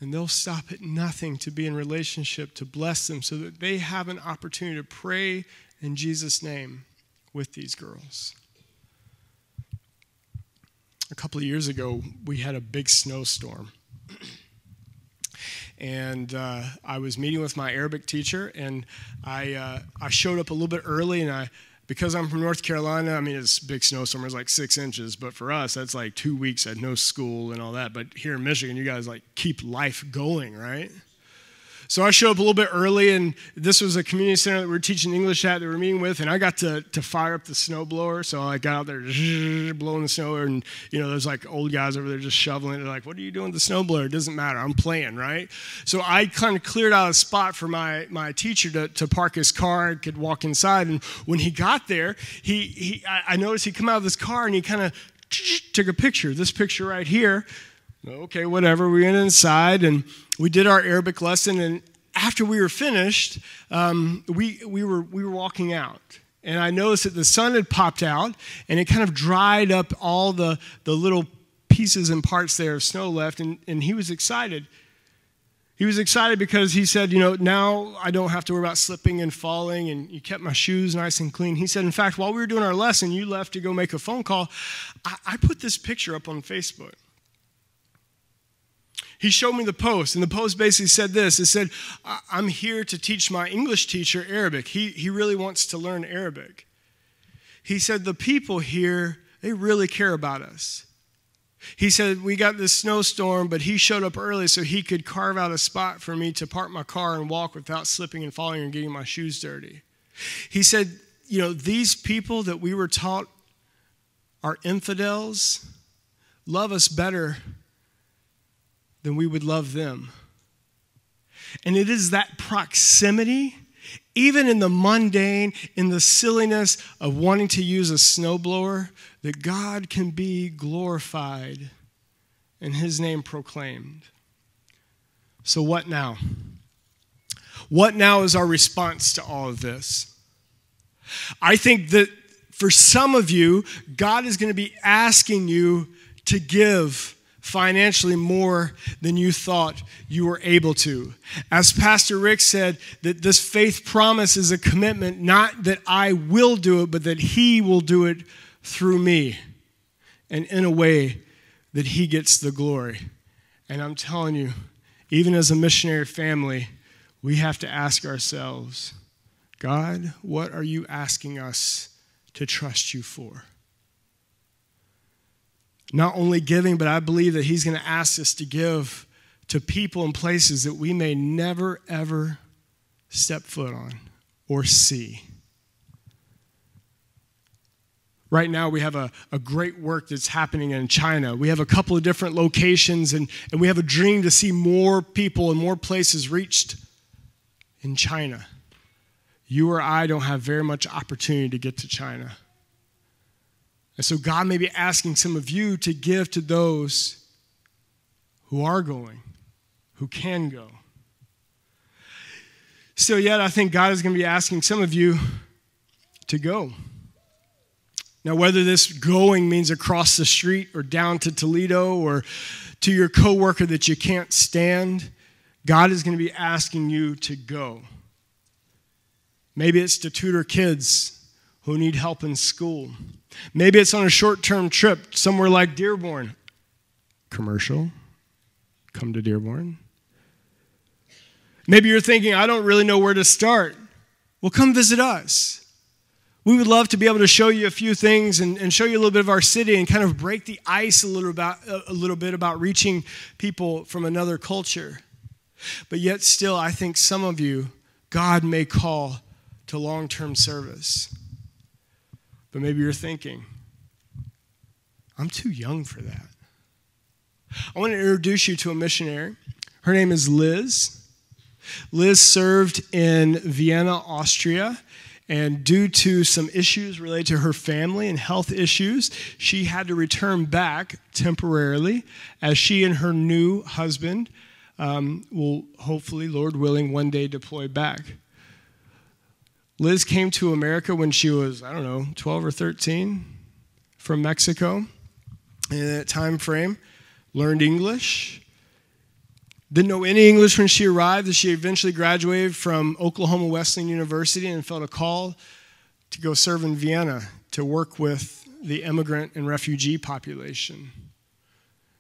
And they'll stop at nothing to be in relationship, to bless them, so that they have an opportunity to pray in Jesus' name with these girls. A couple of years ago, we had a big snowstorm. [CLEARS THROAT] and uh, I was meeting with my Arabic teacher, and I, uh, I showed up a little bit early, and I because I'm from North Carolina, I mean, it's big snowstorm, it's like six inches, but for us, that's like two weeks at no school and all that. But here in Michigan, you guys like keep life going, right? So I showed up a little bit early, and this was a community center that we were teaching English at that we were meeting with, and I got to, to fire up the snowblower. So I got out there [LAUGHS] blowing the snow, and you know, there's like old guys over there just shoveling. They're like, "What are you doing with the snowblower?" It doesn't matter. I'm playing, right? So I kind of cleared out a spot for my my teacher to, to park his car and could walk inside. And when he got there, he, he I noticed he come out of his car and he kind of [TSK] took a picture. This picture right here okay, whatever. We went inside and we did our Arabic lesson. And after we were finished, um, we, we, were, we were walking out. And I noticed that the sun had popped out and it kind of dried up all the, the little pieces and parts there of snow left. And, and he was excited. He was excited because he said, You know, now I don't have to worry about slipping and falling, and you kept my shoes nice and clean. He said, In fact, while we were doing our lesson, you left to go make a phone call. I, I put this picture up on Facebook. He showed me the post, and the post basically said this it said, I'm here to teach my English teacher Arabic. He, he really wants to learn Arabic. He said, The people here, they really care about us. He said, We got this snowstorm, but he showed up early so he could carve out a spot for me to park my car and walk without slipping and falling and getting my shoes dirty. He said, You know, these people that we were taught are infidels love us better than we would love them. And it is that proximity, even in the mundane, in the silliness of wanting to use a snowblower, that God can be glorified and his name proclaimed. So, what now? What now is our response to all of this? I think that for some of you, God is going to be asking you to give financially more than you thought you were able to. As Pastor Rick said, that this faith promise is a commitment, not that I will do it, but that He will do it through me and in a way that He gets the glory. And I'm telling you, even as a missionary family, we have to ask ourselves God, what are you asking us to trust you for? Not only giving, but I believe that He's going to ask us to give to people and places that we may never, ever step foot on or see. Right now, we have a, a great work that's happening in China. We have a couple of different locations, and, and we have a dream to see more people and more places reached in China. You or I don't have very much opportunity to get to China. And so God may be asking some of you to give to those who are going, who can go. Still, yet, I think God is going to be asking some of you to go. Now, whether this going means across the street or down to Toledo or to your coworker that you can't stand, God is going to be asking you to go. Maybe it's to tutor kids who need help in school. Maybe it's on a short term trip somewhere like Dearborn. Commercial. Come to Dearborn. Maybe you're thinking, I don't really know where to start. Well, come visit us. We would love to be able to show you a few things and, and show you a little bit of our city and kind of break the ice a little, about, a little bit about reaching people from another culture. But yet, still, I think some of you, God may call to long term service. But maybe you're thinking, I'm too young for that. I want to introduce you to a missionary. Her name is Liz. Liz served in Vienna, Austria, and due to some issues related to her family and health issues, she had to return back temporarily as she and her new husband um, will hopefully, Lord willing, one day deploy back. Liz came to America when she was, I don't know, 12 or 13 from Mexico. In that time frame, learned English. Didn't know any English when she arrived, she eventually graduated from Oklahoma Wesleyan University and felt a call to go serve in Vienna to work with the immigrant and refugee population.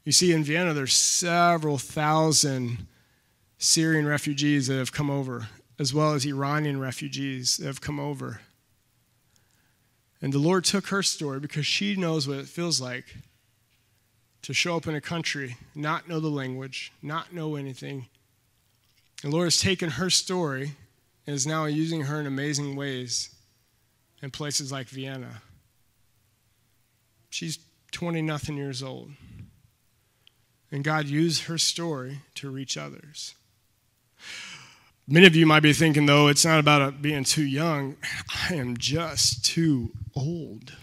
You see, in Vienna, there's several thousand Syrian refugees that have come over as well as Iranian refugees that have come over. And the Lord took her story because she knows what it feels like to show up in a country, not know the language, not know anything. The Lord has taken her story and is now using her in amazing ways in places like Vienna. She's 20 nothing years old. And God used her story to reach others. Many of you might be thinking, though, it's not about being too young. I am just too old.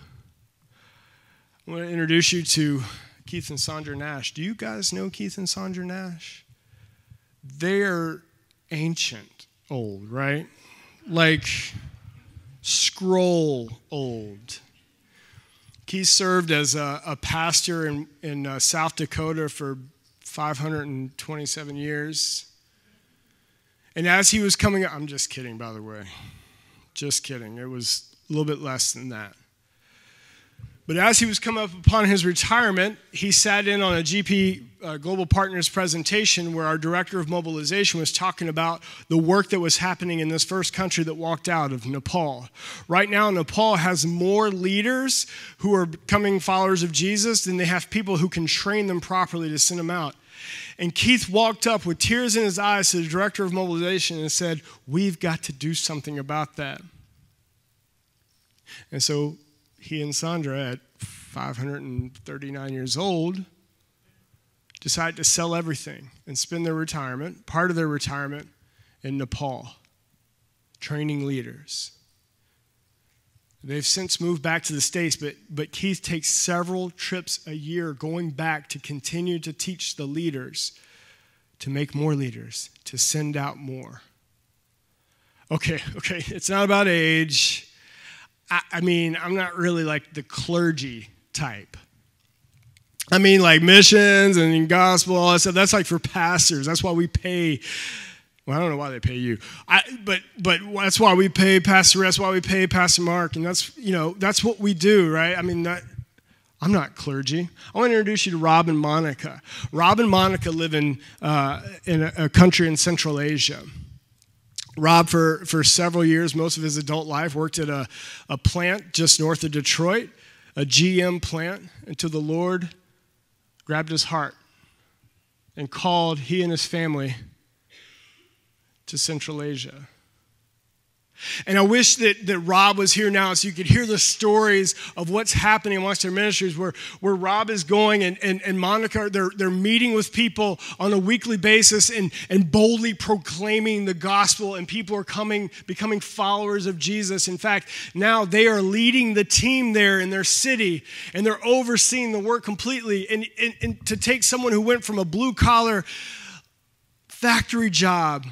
I want to introduce you to Keith and Sandra Nash. Do you guys know Keith and Sandra Nash? They're ancient old, right? Like scroll old. Keith served as a, a pastor in, in uh, South Dakota for 527 years. And as he was coming up, I'm just kidding, by the way. Just kidding. It was a little bit less than that. But as he was coming up upon his retirement, he sat in on a GP uh, Global Partners presentation where our director of mobilization was talking about the work that was happening in this first country that walked out of Nepal. Right now, Nepal has more leaders who are becoming followers of Jesus than they have people who can train them properly to send them out. And Keith walked up with tears in his eyes to the director of mobilization and said, We've got to do something about that. And so he and Sandra, at 539 years old, decided to sell everything and spend their retirement, part of their retirement, in Nepal, training leaders. They've since moved back to the States, but, but Keith takes several trips a year going back to continue to teach the leaders to make more leaders, to send out more. Okay, okay, it's not about age. I, I mean, I'm not really like the clergy type. I mean, like missions and gospel, all that stuff. That's like for pastors. That's why we pay. Well, I don't know why they pay you, I, but but that's why we pay Pastor. That's why we pay Pastor Mark, and that's you know that's what we do, right? I mean, that, I'm not clergy. I want to introduce you to Rob and Monica. Rob and Monica live in uh, in a, a country in Central Asia. Rob, for, for several years, most of his adult life, worked at a, a plant just north of Detroit, a GM plant, until the Lord grabbed his heart and called he and his family to Central Asia. And I wish that, that Rob was here now so you could hear the stories of what's happening amongst their ministries where, where Rob is going and, and, and Monica, they're, they're meeting with people on a weekly basis and, and boldly proclaiming the gospel, and people are coming, becoming followers of Jesus. In fact, now they are leading the team there in their city and they're overseeing the work completely. And, and, and to take someone who went from a blue collar factory job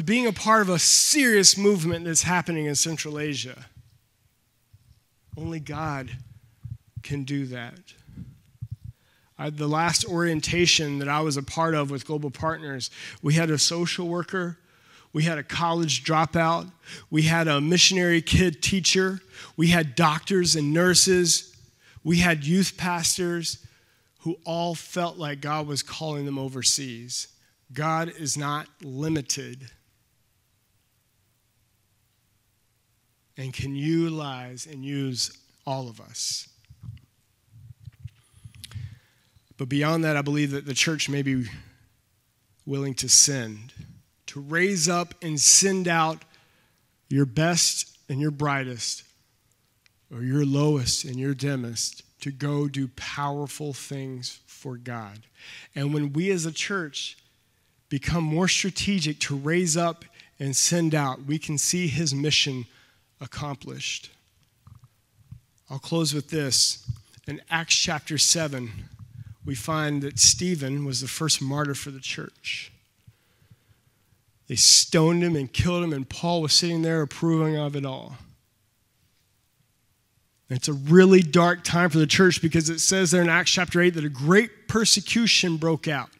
to being a part of a serious movement that's happening in Central Asia. Only God can do that. I, the last orientation that I was a part of with Global Partners, we had a social worker, we had a college dropout, we had a missionary kid teacher, we had doctors and nurses, we had youth pastors who all felt like God was calling them overseas. God is not limited and can utilize and use all of us. But beyond that, I believe that the church may be willing to send, to raise up and send out your best and your brightest, or your lowest and your dimmest, to go do powerful things for God. And when we as a church become more strategic to raise up and send out, we can see his mission accomplished. I'll close with this. In Acts chapter 7, we find that Stephen was the first martyr for the church. They stoned him and killed him, and Paul was sitting there approving of it all. It's a really dark time for the church because it says there in Acts chapter 8 that a great persecution broke out.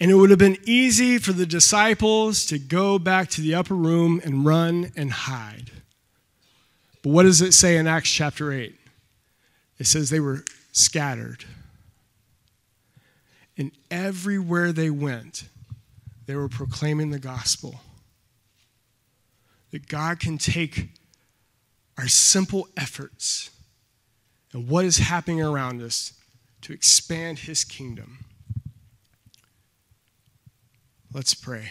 And it would have been easy for the disciples to go back to the upper room and run and hide. But what does it say in Acts chapter 8? It says they were scattered. And everywhere they went, they were proclaiming the gospel. That God can take our simple efforts and what is happening around us to expand his kingdom. Let's pray.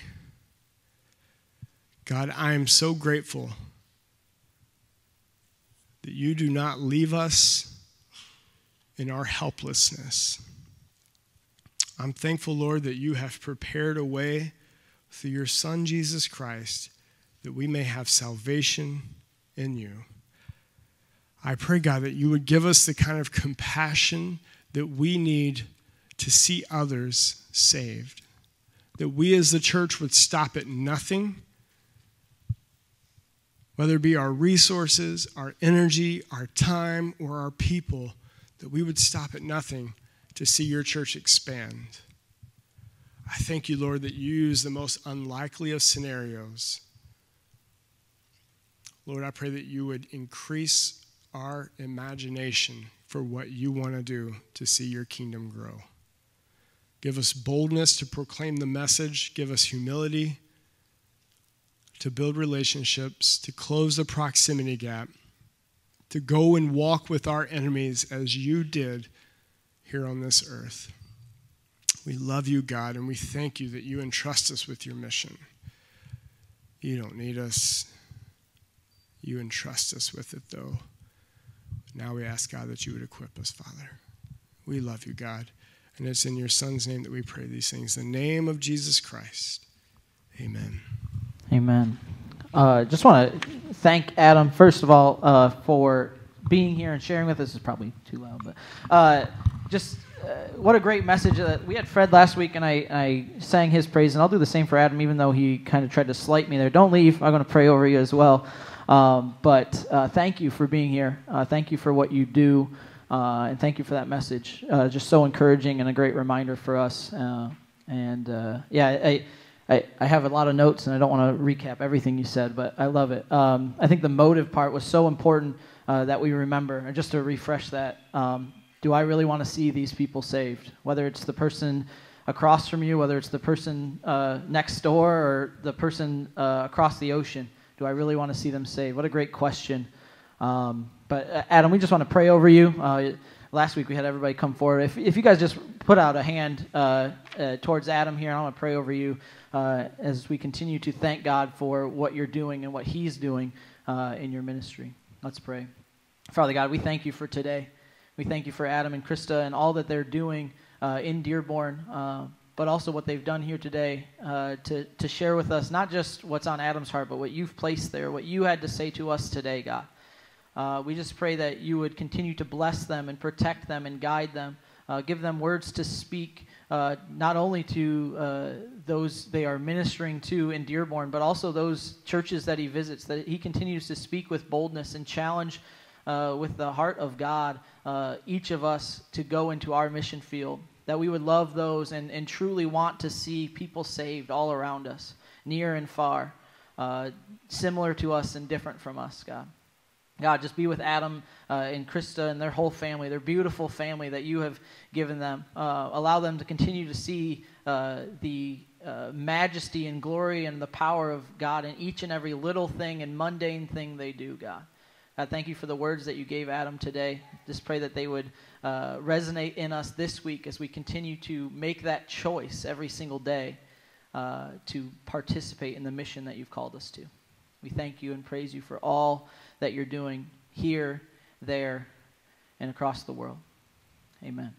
God, I am so grateful that you do not leave us in our helplessness. I'm thankful, Lord, that you have prepared a way through your Son, Jesus Christ, that we may have salvation in you. I pray, God, that you would give us the kind of compassion that we need to see others saved. That we as the church would stop at nothing whether it be our resources, our energy, our time, or our people, that we would stop at nothing to see your church expand. I thank you, Lord, that you use the most unlikely of scenarios. Lord, I pray that you would increase our imagination for what you want to do to see your kingdom grow. Give us boldness to proclaim the message. Give us humility to build relationships, to close the proximity gap, to go and walk with our enemies as you did here on this earth. We love you, God, and we thank you that you entrust us with your mission. You don't need us, you entrust us with it, though. Now we ask, God, that you would equip us, Father. We love you, God. And it's in your Son's name that we pray these things. The name of Jesus Christ. Amen. Amen. Uh, just want to thank Adam, first of all, uh, for being here and sharing with us. is probably too loud, but uh, just uh, what a great message. that we had Fred last week, and I, I sang his praise, and I'll do the same for Adam, even though he kind of tried to slight me there. Don't leave. I'm going to pray over you as well. Um, but uh, thank you for being here. Uh, thank you for what you do. Uh, and thank you for that message. Uh, just so encouraging and a great reminder for us. Uh, and uh, yeah, I, I, I, have a lot of notes and I don't want to recap everything you said, but I love it. Um, I think the motive part was so important uh, that we remember. And just to refresh that, um, do I really want to see these people saved? Whether it's the person across from you, whether it's the person uh, next door or the person across the ocean, do I really want to see them saved? What a great question. Um, but uh, Adam, we just want to pray over you. Uh, last week we had everybody come forward. If, if you guys just put out a hand uh, uh, towards Adam here, I want to pray over you uh, as we continue to thank God for what you're doing and what He's doing uh, in your ministry. Let's pray. Father God, we thank you for today. We thank you for Adam and Krista and all that they're doing in Dearborn but also what they've done here today uh, to, to share with us not just what's on Adam's heart, but what you've placed there, what you had to say to us today, God. Uh, we just pray that you would continue to bless them and protect them and guide them. Uh, give them words to speak, uh, not only to uh, those they are ministering to in Dearborn, but also those churches that he visits, that he continues to speak with boldness and challenge uh, with the heart of God uh, each of us to go into our mission field. That we would love those and, and truly want to see people saved all around us, near and far, similar to us and different from us, God. God, just be with Adam uh, and Krista and their whole family, their beautiful family that you have given them. Uh, allow them to continue to see uh, the uh, majesty and glory and the power of God in each and every little thing and mundane thing they do, God. God, thank you for the words that you gave Adam today. Just pray that they would uh, resonate in us this week as we continue to make that choice every single day uh, to participate in the mission that you've called us to. We thank you and praise you for all that you're doing here, there, and across the world. Amen.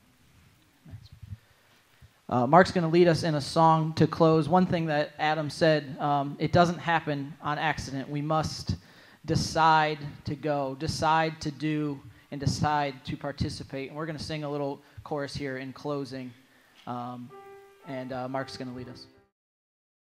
Uh, Mark's going to lead us in a song to close. One thing that Adam said um, it doesn't happen on accident. We must decide to go, decide to do, and decide to participate. And we're going to sing a little chorus here in closing. Um, and uh, Mark's going to lead us.